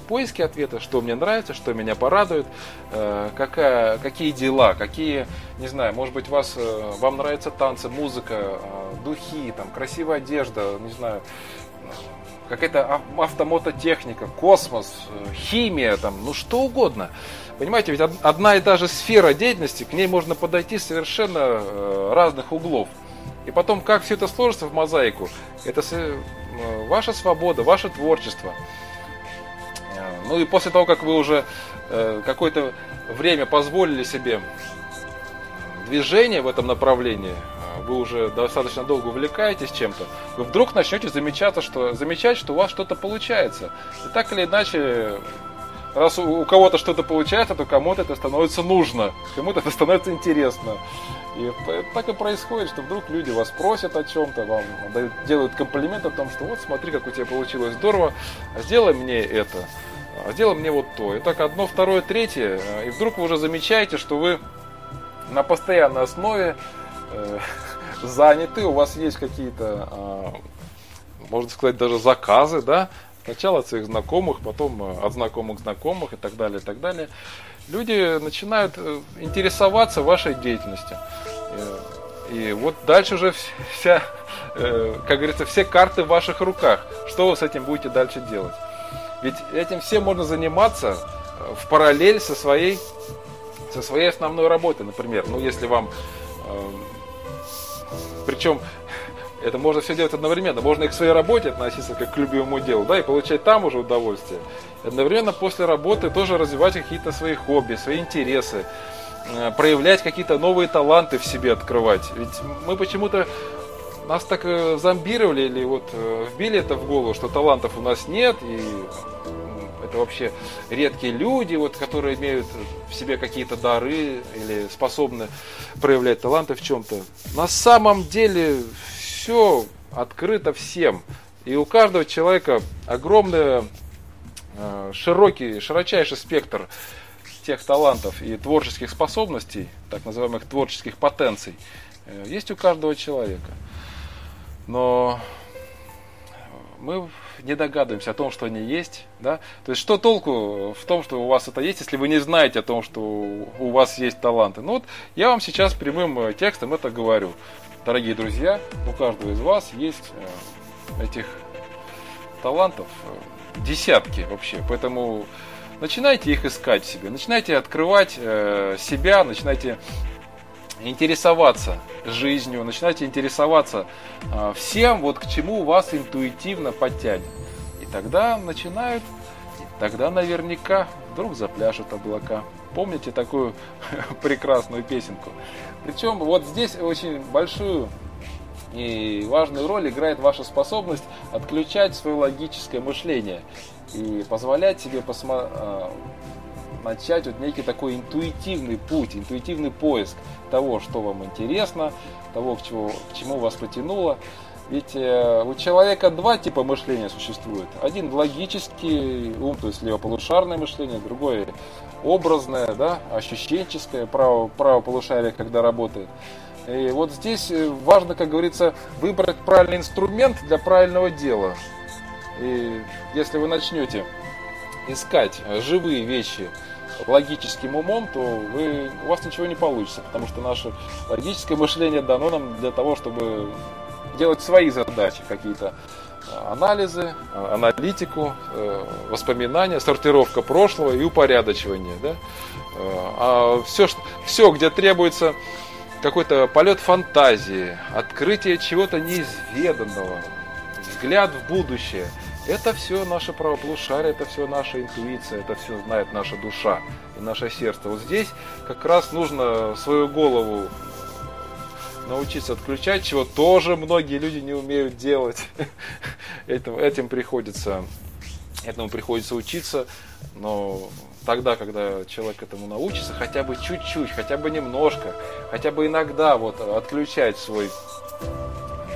поиске ответа, что мне нравится, что меня порадует, э, какая, какие дела, какие, не знаю, может быть, вас, э, вам нравятся танцы, музыка, духи, там, красивая одежда, не знаю, какая-то автомототехника, космос, химия, там, ну что угодно. Понимаете, ведь одна и та же сфера деятельности, к ней можно подойти совершенно разных углов. И потом, как все это сложится в мозаику, это ваша свобода, ваше творчество. Ну и после того, как вы уже э, какое-то время позволили себе движение в этом направлении, э, вы уже достаточно долго увлекаетесь чем-то, вы вдруг начнете замечать, что, замечать, что у вас что-то получается. И так или иначе, раз у, у кого-то что-то получается, то кому-то это становится нужно, кому-то это становится интересно. И так и происходит, что вдруг люди вас просят о чем-то, вам дают, делают комплимент о том, что вот смотри, как у тебя получилось здорово, сделай мне это а сделай мне вот то. И так одно, второе, третье, и вдруг вы уже замечаете, что вы на постоянной основе э, заняты, у вас есть какие-то, э, можно сказать, даже заказы, да, сначала от своих знакомых, потом э, от знакомых знакомых и так далее, и так далее. Люди начинают э, интересоваться вашей деятельностью. Э, и вот дальше уже вся, как говорится, все карты в ваших руках. Что вы с этим будете дальше делать? Ведь этим всем можно заниматься в параллель со своей, со своей основной работой, например. Ну, если вам... Э, причем это можно все делать одновременно. Можно и к своей работе относиться как к любимому делу, да, и получать там уже удовольствие. Одновременно после работы тоже развивать какие-то свои хобби, свои интересы, э, проявлять какие-то новые таланты в себе открывать. Ведь мы почему-то нас так э, зомбировали или вот вбили это в голову, что талантов у нас нет, и это вообще редкие люди, вот, которые имеют в себе какие-то дары или способны проявлять таланты в чем-то. На самом деле все открыто всем. И у каждого человека огромный, э, широкий, широчайший спектр тех талантов и творческих способностей, так называемых творческих потенций, э, есть у каждого человека. Но мы не догадываемся о том, что они есть. Да? То есть что толку в том, что у вас это есть, если вы не знаете о том, что у вас есть таланты. Ну вот я вам сейчас прямым э, текстом это говорю. Дорогие друзья, у каждого из вас есть э, этих талантов э, десятки вообще. Поэтому начинайте их искать в себе, начинайте открывать себя, начинайте интересоваться жизнью, начинайте интересоваться всем, вот к чему вас интуитивно подтянет тогда начинают, тогда наверняка вдруг запляшут облака. Помните такую прекрасную песенку? Причем вот здесь очень большую и важную роль играет ваша способность отключать свое логическое мышление и позволять себе посмо... Начать вот некий такой интуитивный путь, интуитивный поиск того, что вам интересно, того, к чему, к чему вас потянуло. Ведь э, у человека два типа мышления существует. Один логический ум, то есть левополушарное мышление, другое образное, да, ощущенческое, право, правополушарие, когда работает. И вот здесь э, важно, как говорится, выбрать правильный инструмент для правильного дела. И если вы начнете искать живые вещи логическим умом, то вы, у вас ничего не получится, потому что наше логическое мышление дано нам для того, чтобы делать свои задачи, какие-то э, анализы, э, аналитику, воспоминания, сортировка прошлого и упорядочивание. Да? А все, все, где требуется какой-то полет фантазии, открытие чего-то неизведанного, взгляд в будущее. Это все наше правополушарие, это все наша интуиция, это все знает наша душа и наше сердце. Вот здесь как раз нужно свою голову научиться отключать, чего тоже многие люди не умеют делать. Этим, этим приходится, этому приходится учиться, но тогда, когда человек этому научится, хотя бы чуть-чуть, хотя бы немножко, хотя бы иногда вот отключать свой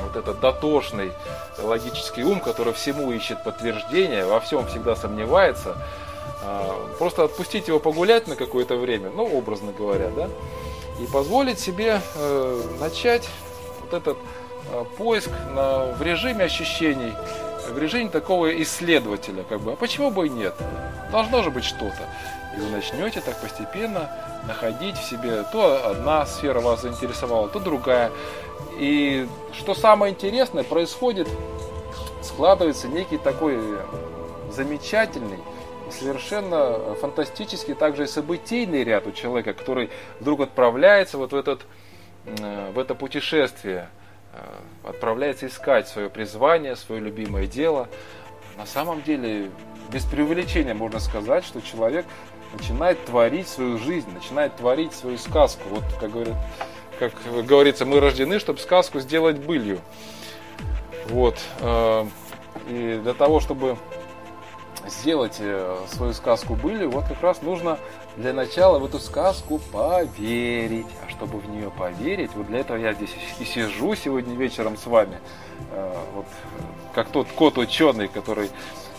вот этот дотошный логический ум, который всему ищет подтверждение, во всем всегда сомневается, а, просто отпустить его погулять на какое-то время, ну, образно говоря, да, и позволить себе э, начать вот этот э, поиск на, в режиме ощущений, в режиме такого исследователя, как бы, а почему бы и нет? Должно же быть что-то. И вы начнете так постепенно находить в себе, то одна сфера вас заинтересовала, то другая. И что самое интересное, происходит, складывается некий такой замечательный, совершенно фантастический также и событийный ряд у человека, который вдруг отправляется вот в, этот, э, в это путешествие – Э, отправляется искать свое призвание, свое любимое дело. На самом деле, без преувеличения можно сказать, что человек начинает творить свою жизнь, начинает творить свою сказку. Вот, как, говорят, как говорится, мы рождены, чтобы сказку сделать былью. Вот. Э, и для того, чтобы сделать э, свою сказку были, вот как раз нужно для начала в эту сказку поверить. А чтобы в нее поверить, вот для этого я здесь и сижу сегодня вечером с вами. Э, вот как тот кот ученый, который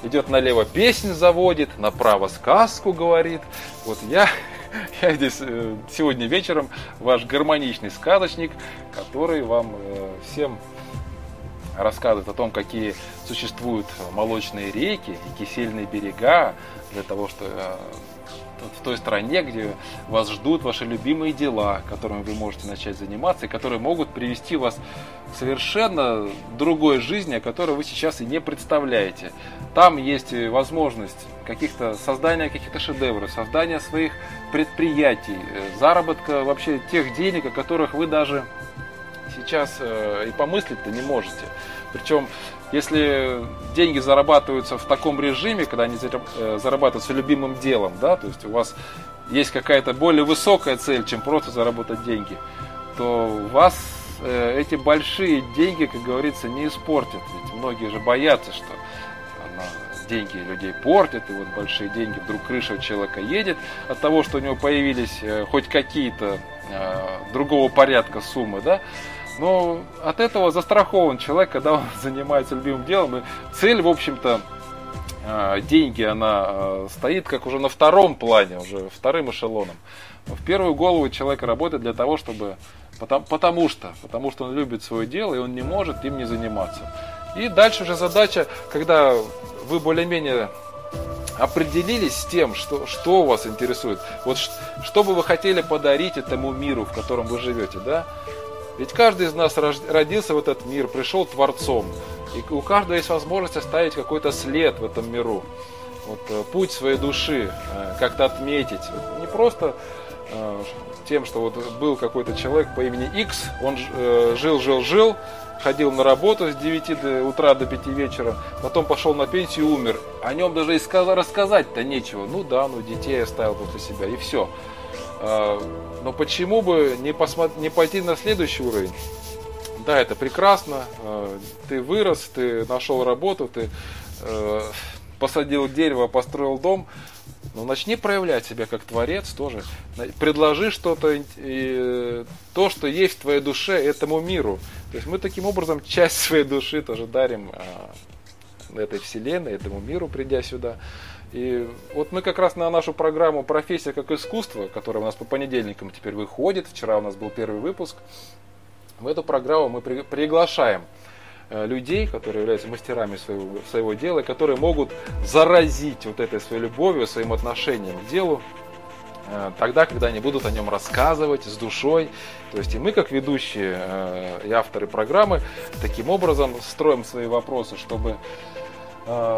идет налево песнь заводит, направо сказку говорит. Вот я, я здесь э, сегодня вечером ваш гармоничный сказочник, который вам всем рассказывает о том, какие существуют молочные реки и кисельные берега, для того, что э, в той стране, где вас ждут ваши любимые дела, которыми вы можете начать заниматься, и которые могут привести вас к совершенно другой жизни, о которой вы сейчас и не представляете. Там есть возможность каких-то создания каких-то шедевров, создания своих предприятий, э, заработка вообще тех денег, о которых вы даже сейчас э, и помыслить-то не можете. Причем, если деньги зарабатываются в таком режиме, когда они э, зарабатываются любимым делом, да, то есть у вас есть какая-то более высокая цель, чем просто заработать деньги, то вас э, эти большие деньги, как говорится, не испортят. Ведь многие же боятся, что деньги людей портят, и вот большие деньги, вдруг крыша у человека едет от того, что у него появились хоть какие-то другого порядка суммы, да, но от этого застрахован человек, когда он занимается любимым делом. И цель, в общем-то, а, деньги, она а, стоит как уже на втором плане, уже вторым эшелоном. В первую голову человек работает для того, чтобы... Потому, потому что, потому что он любит свое дело, и он не может им не заниматься. И дальше уже задача, когда вы более-менее определились с тем, что, что вас интересует. Вот что бы вы хотели подарить этому миру, в котором вы живете, да? Ведь каждый из нас родился в этот мир, пришел Творцом. И у каждого есть возможность оставить какой-то след в этом миру. Вот, э, путь своей души э, как-то отметить. Не просто э, тем, что вот был какой-то человек по имени X, он жил, жил, жил, ходил на работу с 9 до утра до 5 вечера, потом пошел на пенсию и умер. О нем даже и рассказать-то нечего. Ну да, ну детей оставил после себя, и все. Но почему бы не, посмотри, не пойти на следующий уровень? Да, это прекрасно. А, ты вырос, ты нашел работу, ты э, посадил дерево, построил дом. Но начни проявлять себя как творец тоже. Предложи что-то, и, то, что есть в твоей душе, этому миру. То есть мы таким образом часть своей души тоже дарим этой вселенной, этому миру, придя сюда. И вот мы как раз на нашу программу «Профессия как искусство», которая у нас по понедельникам теперь выходит, вчера у нас был первый выпуск, в эту программу мы при, приглашаем э, людей, которые являются мастерами своего, своего дела, которые могут заразить вот этой своей любовью, своим отношением к делу, э, тогда, когда они будут о нем рассказывать с душой. То есть и мы, как ведущие э, и авторы программы, таким образом строим свои вопросы, чтобы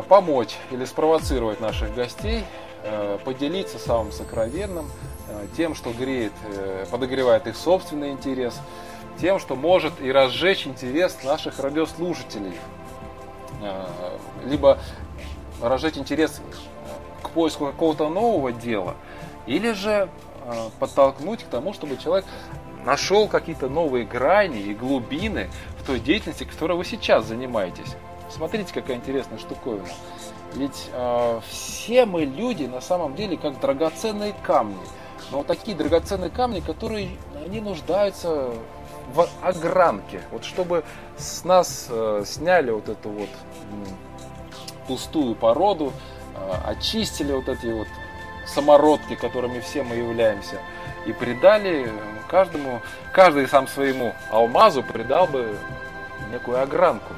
помочь или спровоцировать наших гостей, э, поделиться самым сокровенным, э, тем, что греет, подогревает их собственный интерес, тем, что может и разжечь интерес наших радиослушателей, либо разжечь интерес к поиску какого-то нового дела, или же подтолкнуть к тому, чтобы человек нашел какие-то новые грани и глубины в той деятельности, которой вы сейчас занимаетесь. Смотрите, какая интересная штуковина. Ведь э, все мы люди на самом деле как драгоценные камни. Но вот такие драгоценные камни, которые они нуждаются в огранке. Вот чтобы с нас э, сняли вот эту вот э, пустую породу, э, очистили вот эти вот самородки, которыми все мы являемся, и придали каждому, каждый сам своему алмазу придал бы некую огранку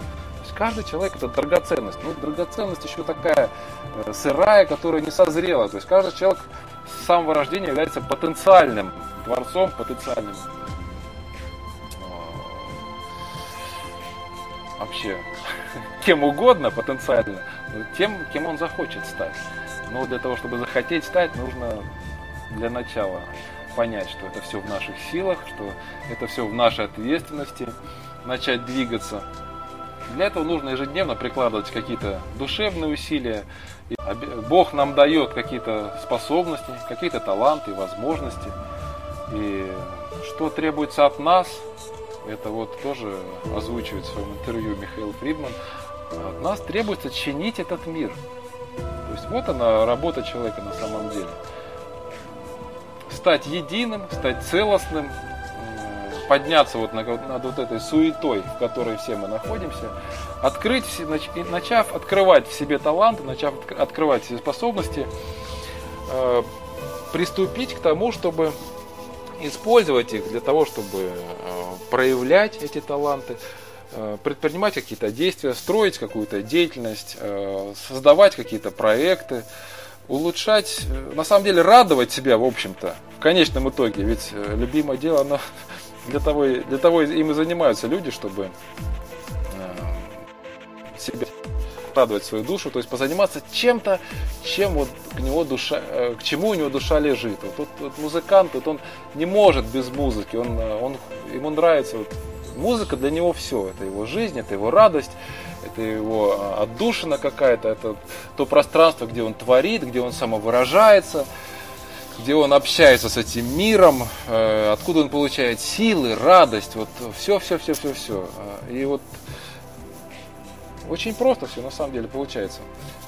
каждый человек это драгоценность. Ну, драгоценность еще такая э, сырая, которая не созрела. То есть каждый человек с самого рождения является потенциальным творцом, потенциальным э, вообще кем угодно потенциально, тем, кем он захочет стать. Но для того, чтобы захотеть стать, нужно для начала понять, что это все в наших силах, что это все в нашей ответственности, начать двигаться для этого нужно ежедневно прикладывать какие-то душевные усилия. Бог нам дает какие-то способности, какие-то таланты, возможности. И что требуется от нас, это вот тоже озвучивает в своем интервью Михаил Фридман, от нас требуется чинить этот мир. То есть вот она работа человека на самом деле. Стать единым, стать целостным, подняться вот над, вот этой суетой, в которой все мы находимся, открыть, начав открывать в себе таланты, начав открывать себе способности, э, приступить к тому, чтобы использовать их для того, чтобы э, проявлять эти таланты, э, предпринимать какие-то действия, строить какую-то деятельность, создавать какие-то проекты, улучшать, на самом деле радовать себя, в общем-то, в конечном итоге. Ведь любимое дело, оно для того, для того им и занимаются люди, чтобы э, себя радовать свою душу, то есть позаниматься чем-то, чем вот к него душа, э, к чему у него душа лежит. Вот, вот, вот музыкант, вот он не может без музыки, он, э, он, ему нравится вот, музыка для него все, это его жизнь, это его радость, это его отдушина какая-то, это то пространство, где он творит, где он самовыражается, где он общается с этим миром, э, откуда он получает силы, радость, вот все, все, все, все, все. И вот очень просто все на самом деле получается.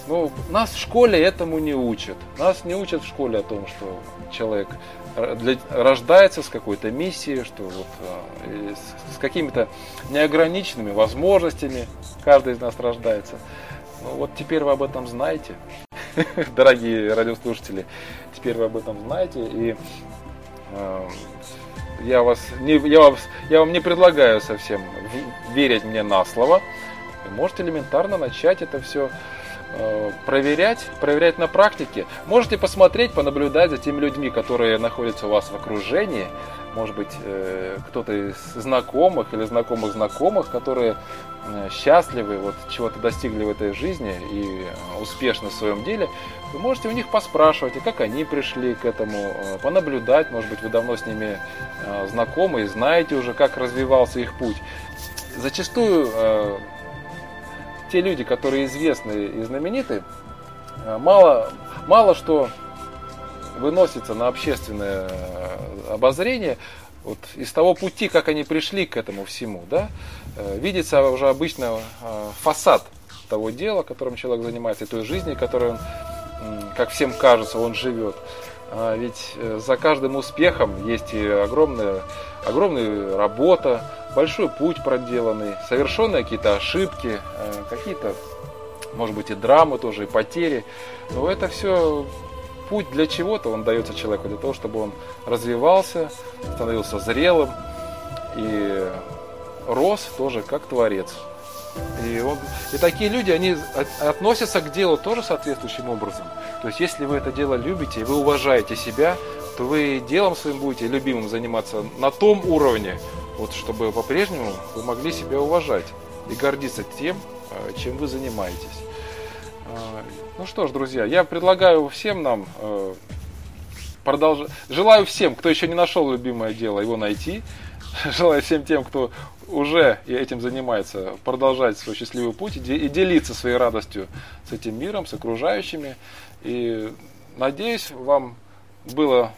Но нас в школе этому не учат. Нас не учат в школе о том, что человек рождается с какой-то миссией, что вот, э, с какими-то неограниченными возможностями каждый из нас рождается. Ну вот теперь вы об этом знаете, дорогие радиослушатели теперь вы об этом знаете. И э, я, вас не, я, вас, я вам не предлагаю совсем верить мне на слово. Можете элементарно начать это все проверять, проверять на практике. Можете посмотреть, понаблюдать за теми людьми, которые находятся у вас в окружении, может быть, э, кто-то из знакомых или знакомых знакомых, которые э, счастливы, вот чего-то достигли в этой жизни и э, успешны в своем деле, вы можете у них поспрашивать, и как они пришли к этому, понаблюдать, может быть, вы давно с ними знакомы и знаете уже, как развивался их путь. Зачастую те люди, которые известны и знамениты, мало, мало что выносится на общественное э, обозрение вот из того пути, как они пришли к этому всему, да, э, видится уже обычно э, фасад того дела, которым человек занимается, и той жизни, которой он, как всем кажется, он живет. А ведь за каждым успехом есть и огромная, огромная работа, большой путь проделанный, совершенные какие-то ошибки, какие-то, может быть, и драмы тоже, и потери. Но это все путь для чего-то он дается человеку, для того, чтобы он развивался, становился зрелым и рос тоже как творец. И, он, и такие люди, они относятся к делу тоже соответствующим образом. То есть, если вы это дело любите, и вы уважаете себя, то вы делом своим будете любимым заниматься на том уровне, вот, чтобы по-прежнему вы могли себя уважать и гордиться тем, э, чем вы занимаетесь. Э, ну что ж, друзья, я предлагаю всем нам э, продолжать. Желаю всем, кто еще не нашел любимое дело, его найти. Желаю всем тем, кто уже этим занимается, продолжать свой счастливый путь и делиться своей радостью с этим миром, с окружающими. И надеюсь, вам было